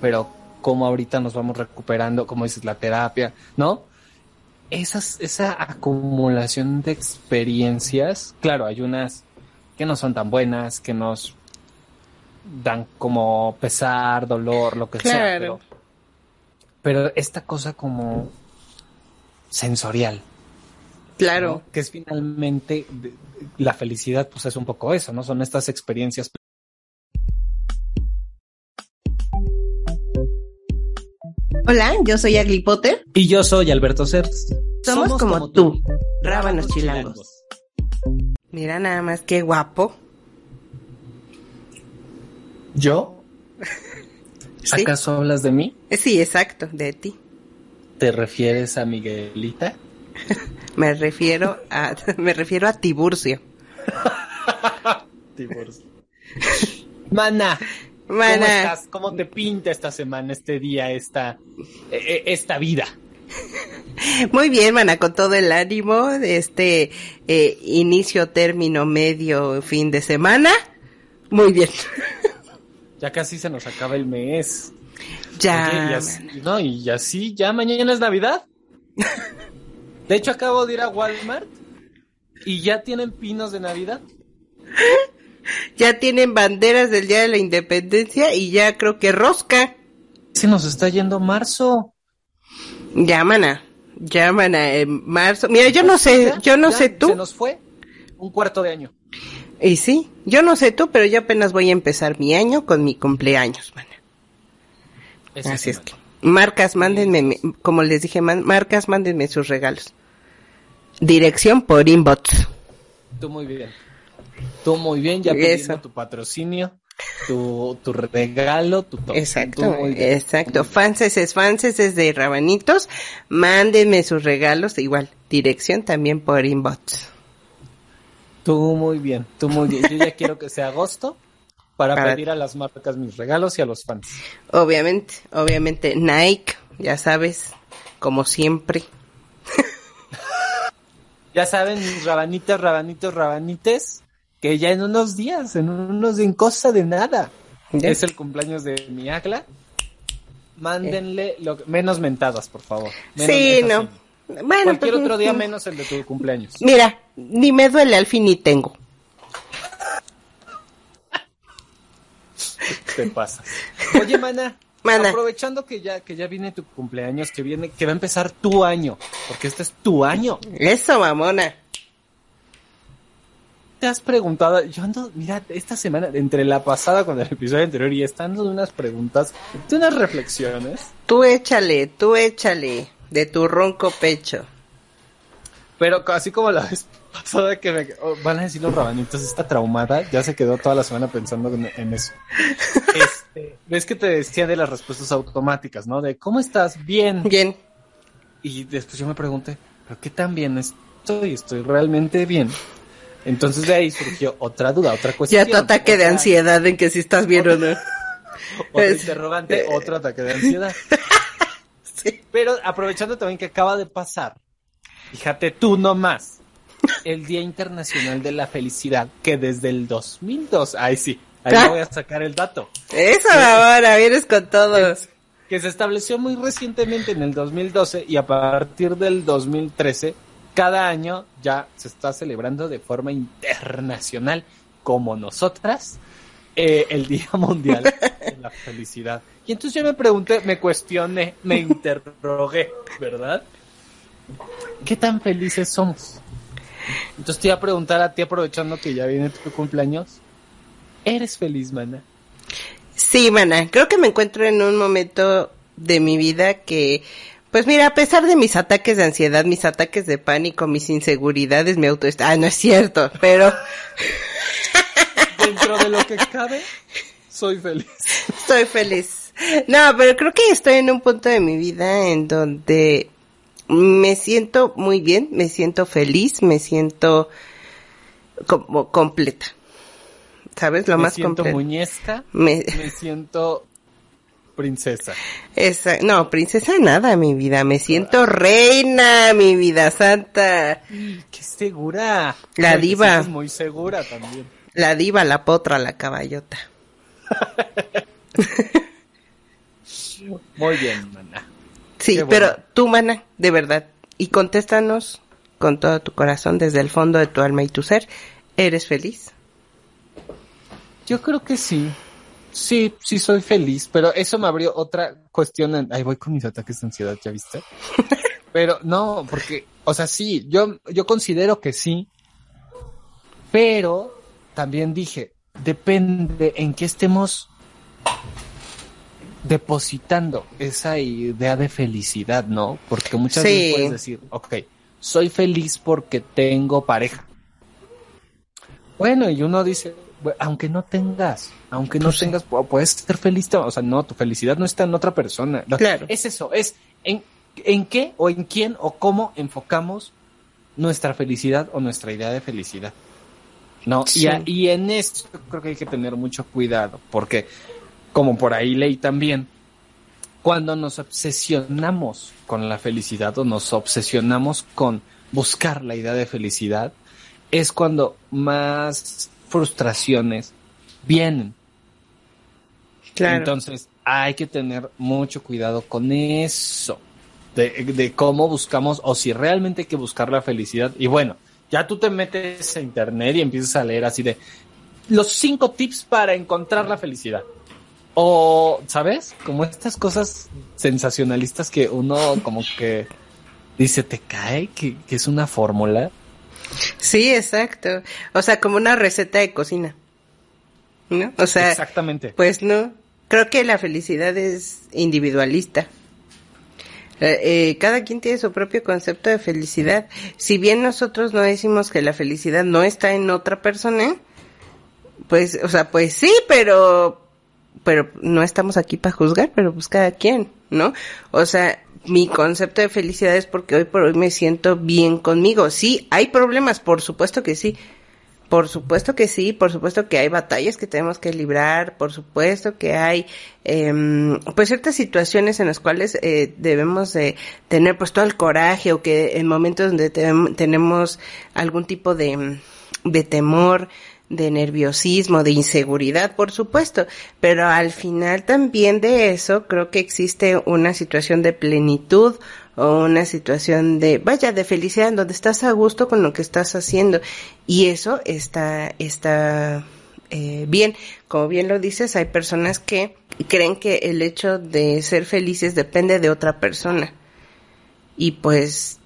pero cómo ahorita nos vamos recuperando, como dices, la terapia, ¿no? Esas, esa acumulación de experiencias, claro, hay unas que no son tan buenas, que nos dan como pesar, dolor, lo que sea, pero, pero esta cosa como sensorial, Claro. Que es finalmente la felicidad, pues es un poco eso, ¿no? Son estas experiencias. Hola, yo soy Agli Potter. Y yo soy Alberto Certs. Somos, como, tú, rábanos chilangos. Mira nada más qué guapo. ¿Yo? ¿Acaso hablas de mí? Sí, exacto, de ti. ¿Te refieres a Miguelita? me refiero a me refiero a Tiburcio. Tiburcio. Mana. Mana. ¿Cómo estás? ¿Cómo te pinta esta semana, este día, esta e, e, esta vida? Muy bien, mana, con todo el ánimo de este eh, inicio, término, medio, fin de semana. Muy bien. Ya casi se nos acaba el mes. Ya. y así, no, y así, ya mañana es Navidad. De hecho, acabo de ir a Walmart y ya tienen pinos de Navidad. Ya tienen banderas del Día de la Independencia y ya creo que rosca. Se nos está yendo marzo. Llámana, llámana en marzo. Mira, yo no sé, yo no sé tú. Se nos fue un cuarto de año. Y sí, yo no sé tú, pero yo apenas voy a empezar mi año con mi cumpleaños, mana. Así es que. Marcas, mándenme, como les dije, marcas, mándenme sus regalos. Dirección por inbox. Tú muy bien. Tú muy bien, ya pidiendo tu patrocinio, tu, tu regalo, tu todo. Exacto, exacto. Fanses es fanses es de rabanitos. Mándenme sus regalos, igual. Dirección también por inbox. Tú muy bien, tú muy bien. Yo ya quiero que sea agosto para, pedir a las marcas mis regalos y a los fans. Obviamente, obviamente. Nike, ya sabes, como siempre. ya saben, mis rabanitas, rabanitos, rabanites, que ya en unos días, en unos en cosa de nada, es el cumpleaños de mi Agla. Mándenle lo, menos mentadas, por favor. sí, no. Bueno, Cualquier pues, otro día menos el de tu cumpleaños. Mira, ni me duele, al fin ni tengo. Te pasas. Oye, mana, aprovechando que ya que ya viene tu cumpleaños, que viene que va a empezar tu año, porque este es tu año. Eso, mamona. ¿Te has preguntado? Yo ando, mira, esta semana, entre la pasada con el episodio anterior y estando de unas preguntas, de unas reflexiones. Tú échale, tú échale, de tu ronco pecho. Pero así como la vez pasada que me, oh, van a decir los rabanitos, está traumada, ya se quedó toda la semana pensando en, eso. Este, ves que te decía de las respuestas automáticas, ¿no? De ¿cómo estás? Bien. Bien. Y después yo me pregunté, ¿pero qué tan bien estoy? ¿Estoy realmente bien? Entonces de ahí surgió otra duda, otra cuestión. Ya tu ataque de ansiedad en que si estás bien o no. Otro interrogante, otro ataque de ansiedad. sí. Pero aprovechando también que acaba de pasar Fíjate tú nomás. El Día Internacional de la Felicidad, que desde el 2002, ay sí, ahí ah. voy a sacar el dato. Eso, ahora vienes con todo. Que se estableció muy recientemente en el 2012 y a partir del 2013, cada año ya se está celebrando de forma internacional, como nosotras, eh, el Día Mundial de la Felicidad. Y entonces yo me pregunté, me cuestioné, me interrogué, ¿verdad? ¿Qué tan felices somos? Entonces te iba a preguntar a ti, aprovechando que ya viene tu cumpleaños, ¿eres feliz, mana? Sí, mana, creo que me encuentro en un momento de mi vida que, pues mira, a pesar de mis ataques de ansiedad, mis ataques de pánico, mis inseguridades, mi autoestima, ah, no es cierto, pero... Dentro de lo que cabe, soy feliz. Soy feliz. No, pero creo que estoy en un punto de mi vida en donde me siento muy bien, me siento feliz, me siento como completa. ¿Sabes? Lo me más siento muñezca, me... siento princesa. Esa, no, princesa nada, mi vida. Me siento reina, mi vida santa. Qué segura. La diva. Es muy segura también. La diva, la potra, la caballota. Muy bien, mana. Sí, pero tú, mana, de verdad, y contéstanos con todo tu corazón, desde el fondo de tu alma y tu ser, ¿eres feliz? Yo creo que sí. Sí, sí soy feliz, pero eso me abrió otra cuestión. En... Ay, voy con mis ataques de ansiedad, ¿ya viste? pero no, porque, o sea, sí, yo, yo considero que sí, pero también dije, depende en qué estemos depositando esa idea de felicidad, ¿no? Porque muchas veces puedes decir, ok, soy feliz porque tengo pareja. Bueno, y uno dice, aunque no tengas, aunque no pues tengas, puedes ser feliz, o sea, no, tu felicidad no está en otra persona. Claro. Es eso, es en, en qué o en quién o cómo enfocamos nuestra felicidad o nuestra idea de felicidad. No, y, y en esto creo que hay que tener mucho cuidado, porque como por ahí leí también, cuando nos obsesionamos con la felicidad o nos obsesionamos con buscar la idea de felicidad, es cuando más frustraciones vienen. Claro. Entonces hay que tener mucho cuidado con eso, de, de, cómo buscamos o si realmente hay que buscar la felicidad. Y bueno, ya tú te metes a internet y empiezas a leer así de los cinco tips para encontrar la felicidad. O, ¿sabes? Como estas cosas sensacionalistas que uno como que dice, te cae, que, es una fórmula. Sí, exacto. O sea, como una receta de cocina. ¿No? O sea, exactamente. Pues no. Creo que la felicidad es individualista. Eh, eh, cada quien tiene su propio concepto de felicidad. Si bien nosotros no decimos que la felicidad no está en otra persona, pues, o sea, pues sí, pero pero no estamos aquí para juzgar, pero pues cada quien, ¿no? O sea, mi concepto de felicidad es porque hoy por hoy me siento bien conmigo. Sí, hay problemas, por supuesto que sí. Por supuesto que sí, por supuesto que hay batallas que tenemos que librar, por supuesto que hay eh, pues ciertas situaciones en las cuales eh, debemos de tener pues todo el coraje o que en momentos donde tenemos algún tipo de, de temor, de nerviosismo, de inseguridad, por supuesto, pero al final también de eso creo que existe una situación de plenitud o una situación de, vaya, de felicidad, donde estás a gusto con lo que estás haciendo y eso está, está eh, bien. Como bien lo dices, hay personas que creen que el hecho de ser felices depende de otra persona y pues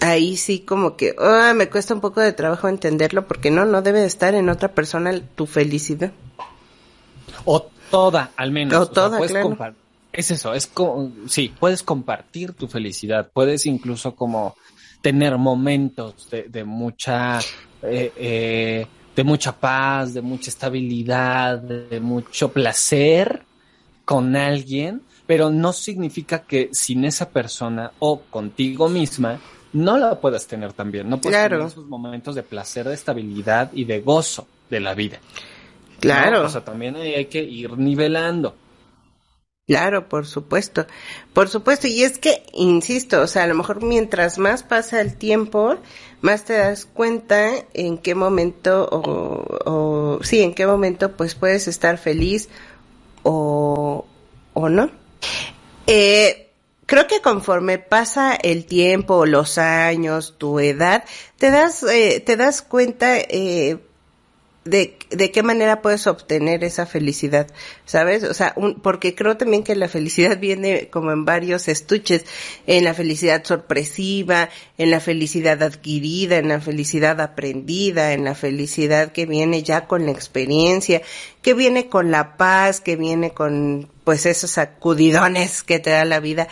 ahí sí como que ah, me cuesta un poco de trabajo entenderlo porque no, no debe de estar en otra persona tu felicidad. O toda, al menos. O, toda, Es eso, es como, sí, puedes compartir tu felicidad, puedes incluso como tener momentos de, de mucha, eh, eh, de mucha paz, de mucha estabilidad, de mucho placer con alguien, pero no significa que sin esa persona o contigo misma no la puedas tener también. No puedes tener esos momentos de placer, de estabilidad y de gozo de la vida. Claro. O sea, también hay que ir nivelando. Claro, por supuesto. Por supuesto. Y es que, insisto, o sea, a lo mejor mientras más pasa el tiempo, más te das cuenta en qué momento, o, o sí, en qué momento pues puedes estar feliz o, o no. Eh, creo que conforme pasa el tiempo, los años, tu edad, te das, eh, te das cuenta eh, de, de qué manera puedes obtener esa felicidad, ¿sabes? O sea, un, porque creo también que la felicidad viene como en varios estuches, en la felicidad sorpresiva, en la felicidad adquirida, en la felicidad aprendida, en la felicidad que viene ya con la experiencia, que viene con la paz, que viene con pues esos sacudidones que te da la vida,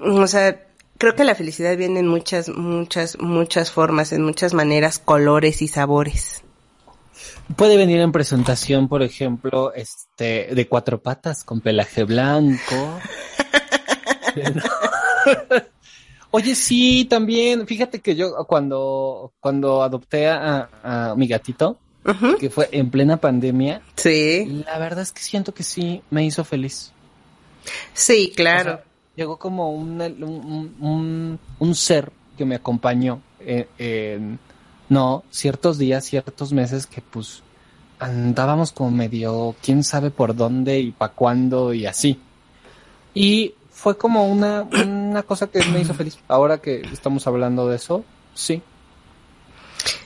o sea, creo que la felicidad viene en muchas, muchas, muchas formas, en muchas maneras, colores y sabores. Puede venir en presentación, por ejemplo, este, de cuatro patas con pelaje blanco. Oye, sí, también. Fíjate que yo cuando, cuando adopté a, mi gatito, que fue en plena pandemia, sí. La verdad es que siento que sí me hizo feliz. Sí, claro llegó como un, un, ser que me acompañó en, no, ciertos días, ciertos meses que pues andábamos como medio, quién sabe por dónde y para cuándo y así. Y fue como una, una cosa que me hizo feliz. Ahora que estamos hablando de eso, sí.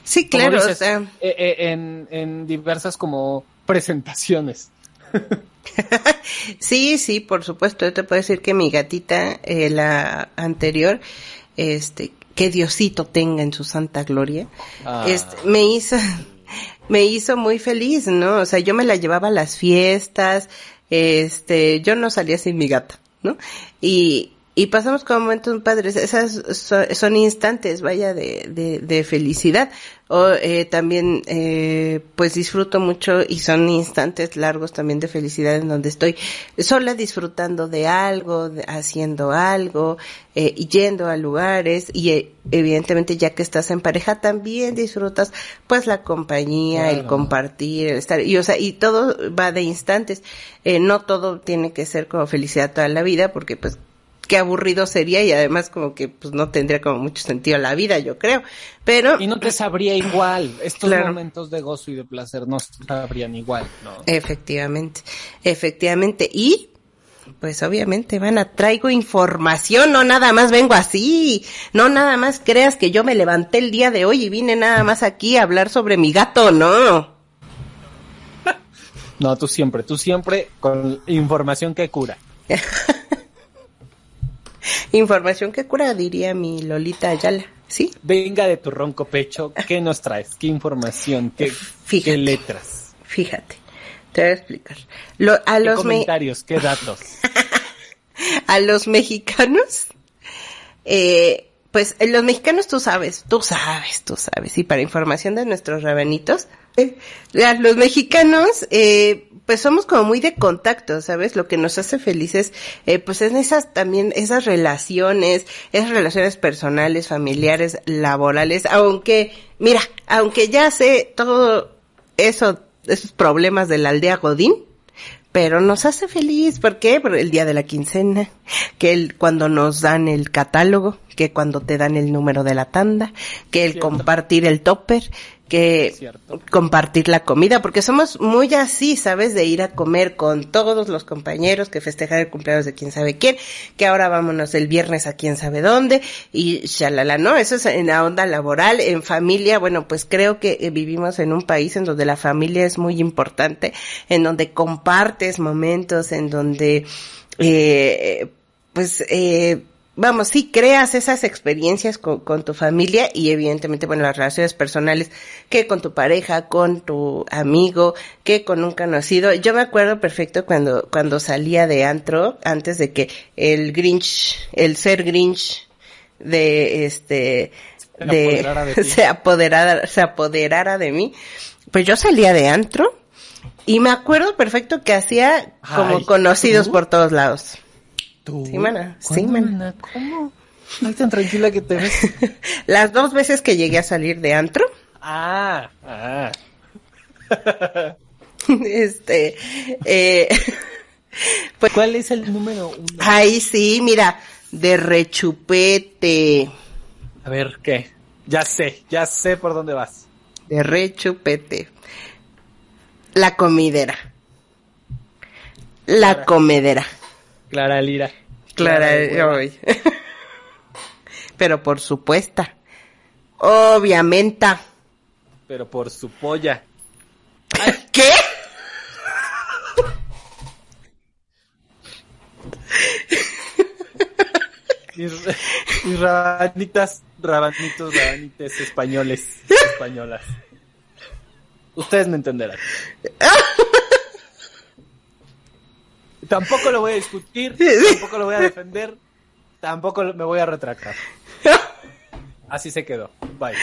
Sí, claro. o sea... Eh, eh, en, en diversas como presentaciones. sí, sí, por supuesto. Yo te puedo decir que mi gatita, eh, la anterior, este, que Diosito tenga en su santa gloria, ah. este, me hizo, me hizo muy feliz, ¿no? O sea, yo me la llevaba a las fiestas, este, yo no salía sin mi gata, ¿no? Y, y pasamos con momentos padres. Esas son, instantes, vaya, de, de, de felicidad. O eh, también, eh, pues disfruto mucho y son instantes largos también de felicidad en donde estoy sola disfrutando de algo, haciendo algo, eh, yendo a lugares y eh, evidentemente ya que estás en pareja también disfrutas pues la compañía, el compartir, el estar y o sea, y todo va de instantes. Eh, no todo tiene que ser como felicidad toda la vida porque pues qué aburrido sería y además como que pues no tendría como mucho sentido la vida, yo creo. Pero y no te sabría igual. Estos momentos de gozo y de placer no sabrían igual, ¿no? Efectivamente. Efectivamente y pues obviamente, van a traigo información, no nada más vengo así, no nada más creas que yo me levanté el día de hoy y vine nada más aquí a hablar sobre mi gato, no. No, tú siempre, tú siempre con información que cura. Información que cura, diría mi Lolita Ayala. ¿Sí? Venga de tu ronco pecho, ¿qué nos traes? ¿Qué información? ¿Qué, ¿qué letras? Fíjate, te voy a explicar. a ¿Qué los comentarios? ¿Qué datos? a los mexicanos, eh, pues los mexicanos tú sabes, tú sabes, tú sabes. Y para información de nuestros rabanitos, eh, los mexicanos, eh, pues somos como muy de contacto, ¿sabes? Lo que nos hace felices, eh, pues es esas también, esas relaciones, esas relaciones personales, familiares, laborales, aunque, mira, aunque ya sé todo eso, esos problemas de la aldea Godín, pero nos hace feliz, ¿por qué? Por el día de la quincena, que el, cuando nos dan el catálogo, que cuando te dan el número de la tanda, que el compartir el topper, que compartir la comida, porque somos muy así, ¿sabes? De ir a comer con todos los compañeros, que festejar el cumpleaños de quién sabe quién, que ahora vámonos el viernes a quién sabe dónde, y shalala, ¿no? Eso es en la onda laboral, en familia, bueno, pues creo que eh, vivimos en un país en donde la familia es muy importante, en donde compartes momentos, en donde, eh, pues, eh, vamos, sí, creas esas experiencias con, con, tu familia y evidentemente, bueno, las relaciones personales, que con tu pareja, con tu amigo, que con un conocido. Yo me acuerdo perfecto cuando, cuando salía de antro, antes de que el Grinch, el ser Grinch de este, de, se apoderara, se apoderara de mí, pues yo salía de antro y me acuerdo perfecto que hacía como conocidos por todos lados. Sí, mana. Sí, mana. ¿Cómo? No tan tranquila que te ves. Las dos veces que llegué a salir de antro. Ah, ah. este, eh, pues, ¿Cuál es el número uno? Ay, sí, mira, de rechupete. A ver, ¿qué? Ya sé, ya sé por dónde vas. De rechupete. La comidera. La comedera. Clara Lira. Clara, Clara Pero por supuesto. Obviamente. Pero por su polla. ¿Qué? mis, rabanitas, rabanitos, rabanites españoles, españolas. Ustedes me entenderán. Tampoco lo voy a discutir, tampoco lo voy a defender, tampoco me voy a retractar. Así se quedó. Bye.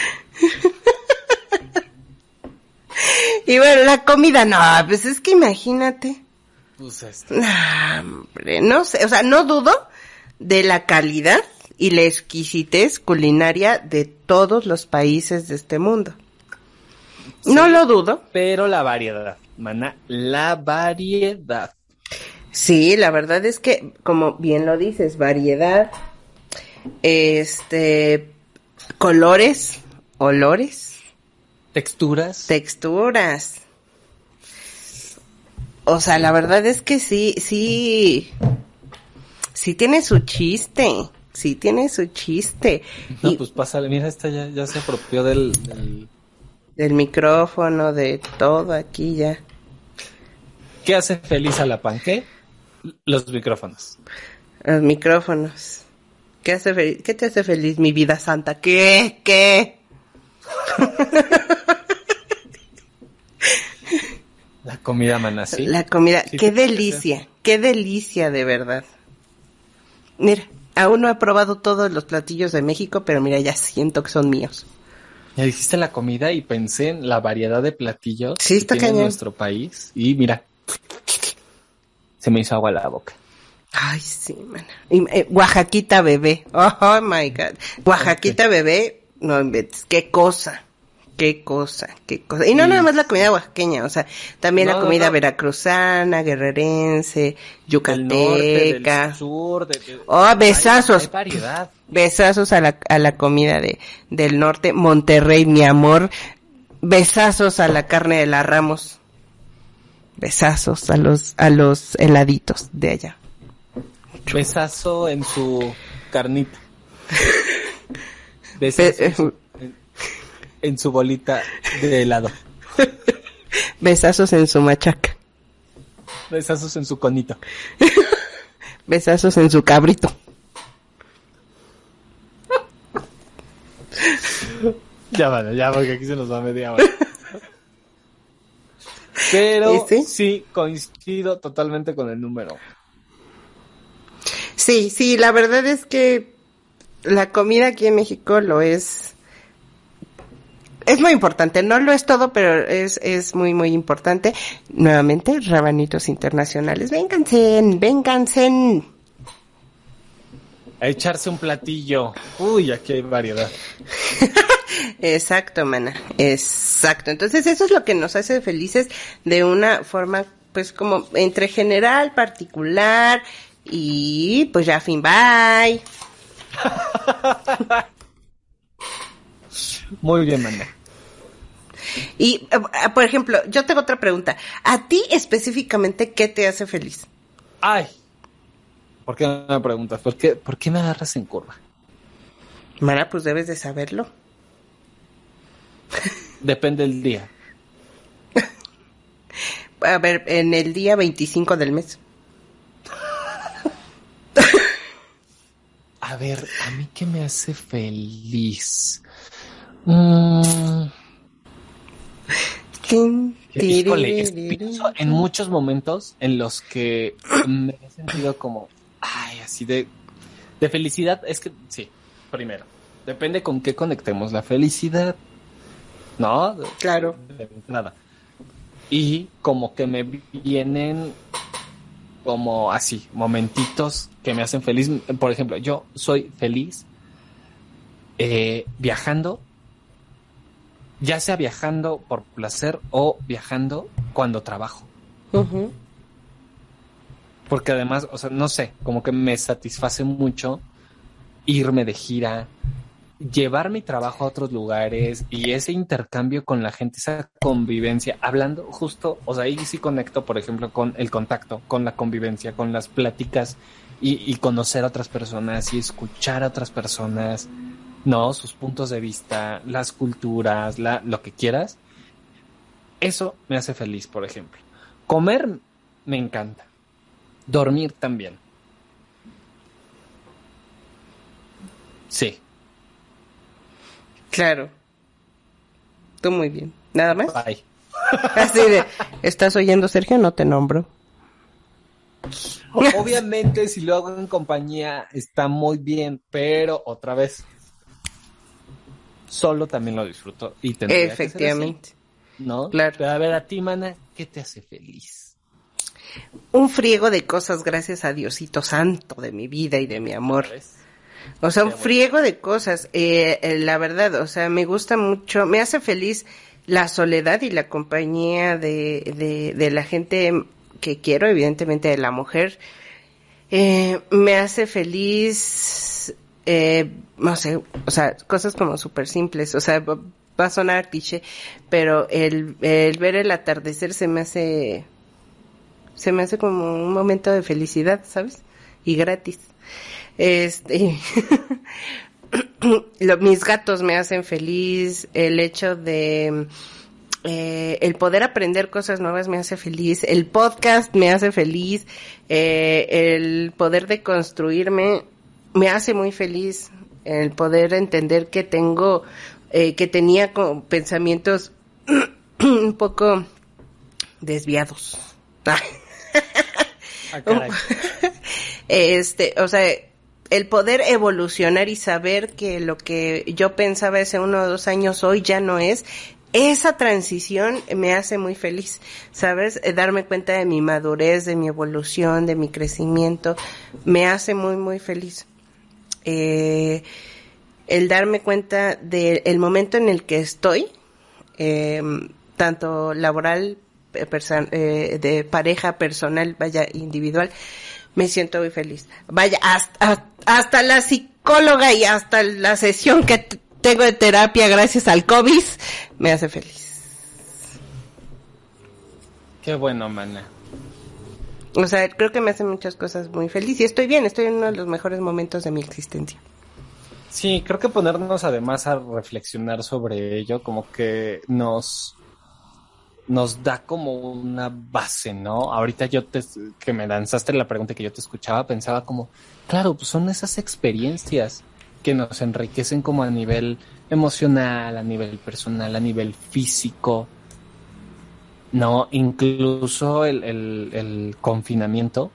Y bueno, la comida, no, pues es que imagínate. Pues esto. no sé, o sea, no dudo de la calidad y la exquisitez culinaria de todos los países de este mundo. no lo dudo. Pero la variedad, mana, la variedad. Sí, la verdad es que, como bien lo dices, variedad, este, colores, olores. Texturas. Texturas. O sea, la verdad es que sí, sí, sí tiene su chiste, sí tiene su chiste. No, pues pásale, mira, esta ya, ya se apropió del, del... Del micrófono, de todo aquí ya. ¿Qué hace feliz a la panque? Los micrófonos. Los micrófonos. ¿Qué, hace ¿Qué te hace feliz, mi vida santa? ¿Qué? ¿Qué? La comida manasí. La comida, qué delicia, qué delicia de verdad. Mira, aún no he probado todos los platillos de México, pero mira, ya siento que son míos. Ya dijiste la comida y pensé en la variedad de platillos sí, está que tiene nuestro país y mira, se me hizo agua la boca. Ay, sí, man. Y, eh, Oaxaquita bebé. Oh, my God. Oaxaquita bebé, no qué cosa. Qué cosa, qué cosa. Y no nada más la comida oaxaqueña, o sea, también la comida veracruzana, guerrerense, yucateca. Del sur, oh, besazos. Hay, variedad. Besazos a la, a la comida de, del norte. Monterrey, mi amor. Besazos a la carne de la Ramos. Besazos a los, a los heladitos de allá. Besazo en su carnita. Besazo en su bolita de helado. Besazos en su machaca. Besazos en su conito. Besazos en su cabrito. ya vale, ya porque aquí se nos va media hora. Pero sí coincido totalmente con el número. Sí, sí, la verdad es que la comida aquí en México lo es es muy importante, no lo es todo, pero es, es muy, muy importante. Nuevamente, rabanitos internacionales, vénganse, vénganse. A echarse un platillo. Uy, aquí hay variedad. Exacto, mana. Exacto. Entonces, eso es lo que nos hace felices de una forma, pues, como entre general, particular y, pues, ya, fin, bye. Muy bien, Manda. Y, eh, por ejemplo, yo tengo otra pregunta. ¿A ti específicamente qué te hace feliz? Ay, ¿por qué no me preguntas? ¿Por qué, ¿Por qué me agarras en curva? Mara, pues debes de saberlo. Depende del día. A ver, en el día 25 del mes. A ver, ¿a mí qué me hace feliz? Mm. en muchos momentos en los que me he sentido como, ay, así de, de felicidad. Es que, sí, primero, depende con qué conectemos la felicidad. ¿No? Claro. Nada. Y como que me vienen como así, momentitos que me hacen feliz. Por ejemplo, yo soy feliz eh, viajando ya sea viajando por placer o viajando cuando trabajo. Porque además, o sea, no sé, como que me satisface mucho irme de gira, llevar mi trabajo a otros lugares y ese intercambio con la gente, esa convivencia, hablando justo, o sea, ahí sí conecto, por ejemplo, con el contacto, con la convivencia, con las pláticas y, conocer a otras personas y escuchar a otras personas ¿no? Sus puntos de vista, las culturas, lo que quieras. Eso me hace feliz, por ejemplo. Comer me encanta. Dormir también. Sí. Claro. Tú muy bien. ¿Nada más? Bye. Así de, ¿estás oyendo, Sergio? No te nombro. Obviamente, si lo hago en compañía, está muy bien, pero otra vez, solo también lo disfruto y Efectivamente. ¿No? Claro. a ver, a ti, mana, ¿qué te hace feliz? Un friego de cosas, gracias a Diosito Santo de mi vida y de mi amor. O sea, un friego de cosas. Eh, eh, la verdad, o sea, me gusta mucho, me hace feliz la soledad y la compañía de, de, de la gente que quiero, evidentemente de la mujer. Eh, me hace feliz eh, no sé, o sea, cosas como súper simples, o sea, va a sonar cliché, pero el, el ver el atardecer se me hace, se me hace como un momento de felicidad, ¿sabes? y gratis. Este, mis gatos me hacen feliz, el hecho de eh, el poder aprender cosas nuevas me hace feliz, el podcast me hace feliz, eh, el poder de construirme me hace muy feliz, el poder entender que tengo, eh, que tenía pensamientos un poco desviados. Ah, este, o sea, el poder evolucionar y saber que lo que yo pensaba hace uno o dos años hoy ya no es, esa transición me hace muy feliz, ¿sabes? Eh, darme cuenta de mi madurez, de mi evolución, de mi crecimiento, me hace muy, muy feliz. Eh, el darme cuenta del momento en el que estoy, eh, tanto laboral, eh, de pareja, personal, vaya, individual, me siento muy feliz. Vaya, hasta, hasta la psicóloga y hasta la sesión que tengo de terapia gracias al COVID me hace feliz. Qué bueno, mana. O sea, creo que me hace muchas cosas muy feliz y estoy bien, estoy en uno de los mejores momentos de mi existencia. Sí, creo que ponernos además a reflexionar sobre ello como que nos nos da como una base, ¿no? Ahorita yo te, que me lanzaste la pregunta que yo te escuchaba, pensaba como, claro, pues son esas experiencias que nos enriquecen como a nivel emocional, a nivel personal, a nivel físico, ¿no? Incluso el, el, el confinamiento,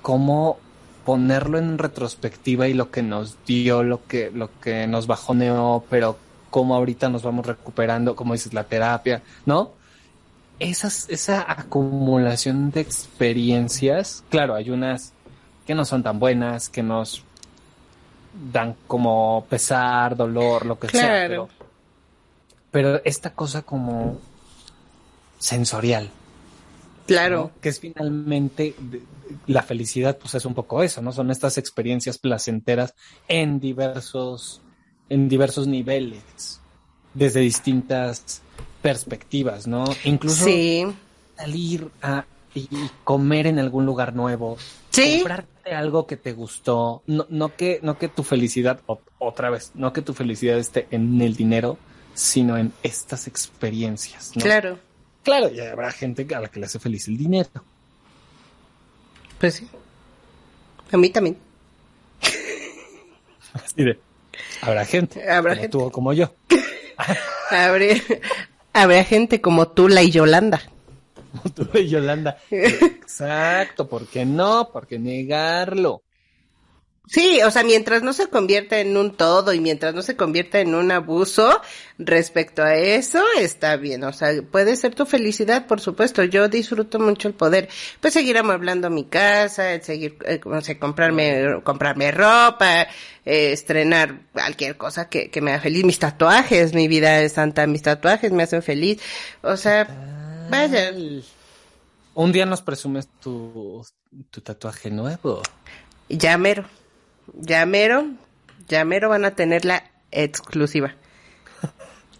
cómo ponerlo en retrospectiva y lo que nos dio, lo que, lo que nos bajoneó, pero cómo ahorita nos vamos recuperando, como dices, la terapia, ¿no? Esas, esa acumulación de experiencias, claro, hay unas que no son tan buenas, que nos dan como pesar, dolor, lo que sea. Pero, pero esta cosa como sensorial. Claro. Que es finalmente la felicidad, pues es un poco eso, ¿no? Son estas experiencias placenteras en diversos, en diversos niveles, desde distintas perspectivas, ¿no? Incluso salir a y comer en algún lugar nuevo, ¿Sí? comprarte algo que te gustó, no, no que no que tu felicidad otra vez, no que tu felicidad esté en el dinero, sino en estas experiencias, ¿no? Claro. Claro, y habrá gente a la que le hace feliz el dinero. Pues sí. A mí también. Así de, habrá gente. Habrá como gente. tú o como yo. habrá, habrá gente como tú, la y Yolanda. Como tú y Yolanda. Exacto, ¿por qué no? ¿Por qué negarlo? Sí, o sea, mientras no se convierta en un todo y mientras no se convierta en un abuso respecto a eso, está bien. O sea, puede ser tu felicidad, por supuesto. Yo disfruto mucho el poder, pues seguir amueblando mi casa, el seguir, eh, no sé, comprarme, comprarme ropa, eh, estrenar cualquier cosa que, que me haga feliz. Mis tatuajes, mi vida es santa, mis tatuajes me hacen feliz. O sea, vaya. Un día nos presumes tu, tu tatuaje nuevo. Ya mero. Ya mero, ya mero van a tener la exclusiva.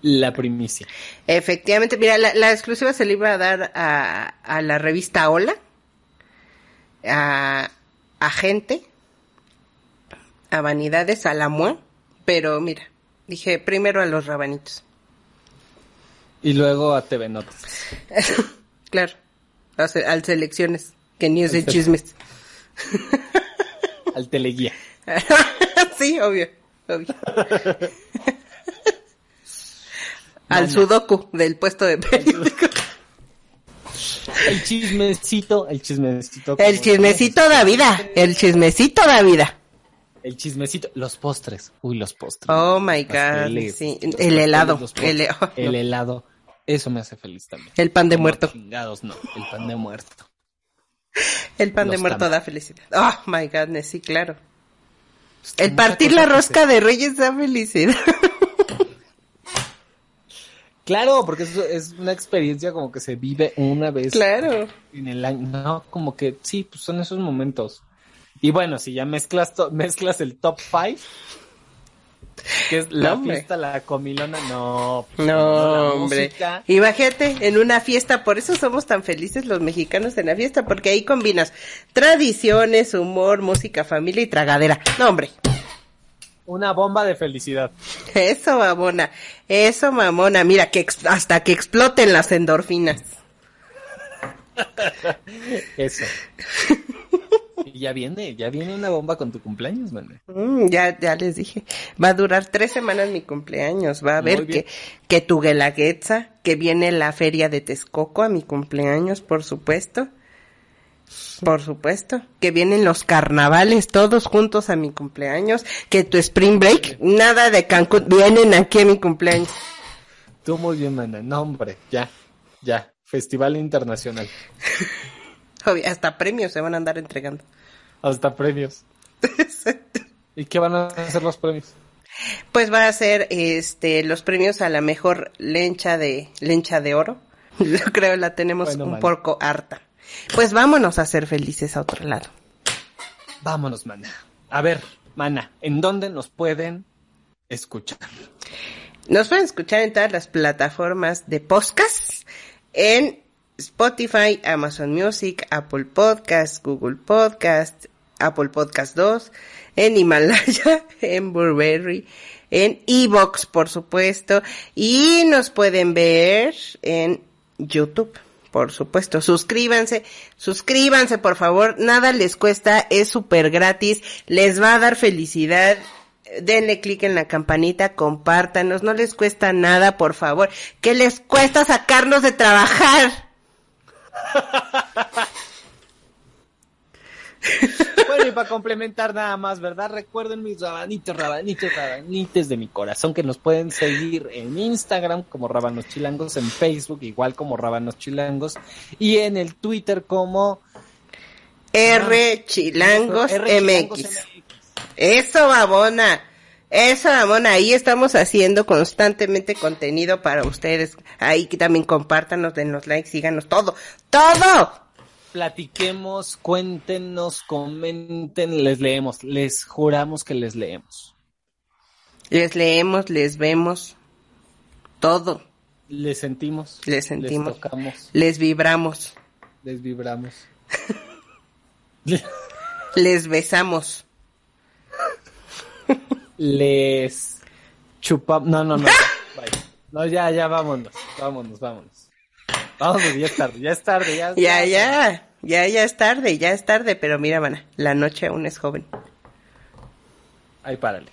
La primicia. Efectivamente, mira, la, la exclusiva se le iba a dar a, a la revista Hola, a, a Gente, a Vanidades, a la Mua, pero mira, dije primero a los rabanitos. Y luego a TV Notas. claro, a al Selecciones, que ni es de chismes. Al Teleguía. sí, obvio, obvio. al Sudoku del puesto de periódico. El chismecito, el chismecito. El chismecito da vida, el chismecito da vida. El chismecito, los postres. Uy, los postres. Oh my god, sí, el helado, el, helado. Eso me hace feliz también. El pan de muerto. Chingados, no. El pan de muerto. El pan de muerto da felicidad. Oh my godness, sí, claro. Es que El partir la rosca de reyes da felicidad. Claro, porque es, es una experiencia como que se vive una vez claro. en el año. No, como que sí, pues son esos momentos. Y bueno, si ya mezclas, to- mezclas el top five, que es la fiesta, la comilona, no. Pues, no, hombre. Imagínate, en una fiesta, por eso somos tan felices los mexicanos en la fiesta, porque ahí combinas tradiciones, humor, música, familia y tragadera. No, hombre. Una bomba de felicidad. Eso, mamona. Eso, mamona. Mira, que hasta que exploten las endorfinas. Eso. Y ya viene, ya viene una bomba con tu cumpleaños, man. Mm, ya, ya les dije. Va a durar tres semanas mi cumpleaños. Va a ver que, que tu guelaguetza, que viene la feria de Texcoco a mi cumpleaños, por supuesto. Por supuesto. Que vienen los carnavales todos juntos a mi cumpleaños. Que tu spring break, nada de Cancún, vienen aquí a mi cumpleaños. Tú muy bien, mana. No, hombre, ya, ya. Festival internacional. Hasta premios se van a andar entregando. Hasta premios. ¿Y qué van a hacer los premios? Pues va a ser este los premios a la mejor lencha de lencha de oro. Yo creo la tenemos un poco harta. Pues vámonos a ser felices a otro lado. Vámonos, mana. A ver, mana, ¿en dónde nos pueden escuchar? Nos pueden escuchar en todas las plataformas de podcast, en Spotify, Amazon Music, Apple Podcast, Google Podcast, Apple Podcast 2, en Himalaya, en Burberry, en Evox, por supuesto, y nos pueden ver en YouTube. Por supuesto, suscríbanse, suscríbanse por favor, nada les cuesta, es súper gratis, les va a dar felicidad, denle clic en la campanita, compártanos, no les cuesta nada, por favor, ¿qué les cuesta sacarnos de trabajar? bueno, y para complementar nada más, ¿verdad? Recuerden mis rabanitos, rabanitos, rabanites de mi corazón que nos pueden seguir en Instagram como Rabanos Chilangos, en Facebook igual como Rabanos Chilangos y en el Twitter como R Chilangos, MX. Eso, babona. Eso, Ramón, ahí estamos haciendo constantemente contenido para ustedes. Ahí también compártanos, denos like, síganos, todo, todo. Platiquemos, cuéntenos, comenten, les leemos, les juramos que les leemos. Les leemos, les vemos, todo. Les sentimos. Les sentimos. Les tocamos. Les vibramos. Les vibramos. les besamos les chupamos. No, no, no. No, ya, ya, vámonos. Vámonos, vámonos. Ya es tarde, ya es tarde, ya. Ya, ya, ya, ya es tarde, ya es tarde, pero mira, mana, la noche aún es joven. Ahí párale.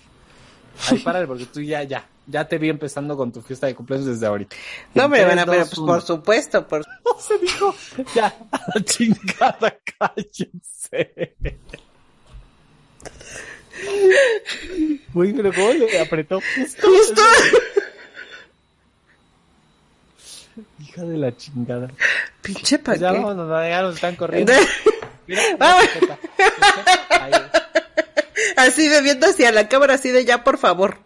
Ahí párale porque tú ya, ya, ya te vi empezando con tu fiesta de cumpleaños desde ahorita. No, pero, bueno, pero pues, por supuesto, por... se dijo, ya, chingada, cállense. Uy, pero ¿cómo le apretó justo? Hija de la chingada. Pinche pa' Ya vámonos, ya nos están corriendo. Mira, así bebiendo hacia la cámara, así de ya, por favor.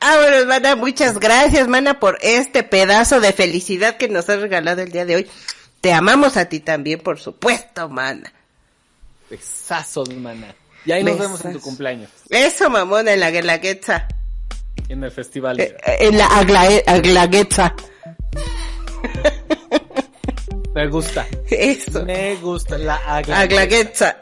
Ah, bueno, mana, muchas gracias, mana, por este pedazo de felicidad que nos has regalado el día de hoy. Te amamos a ti también, por supuesto, mana. Besazos, mana. Y ahí nos vemos en tu cumpleaños. Eso, mamona, en la Guelaguetza. En el festival. Eh, en la Aglaguetza. Me gusta. Eso. Me gusta la Aglaguetza.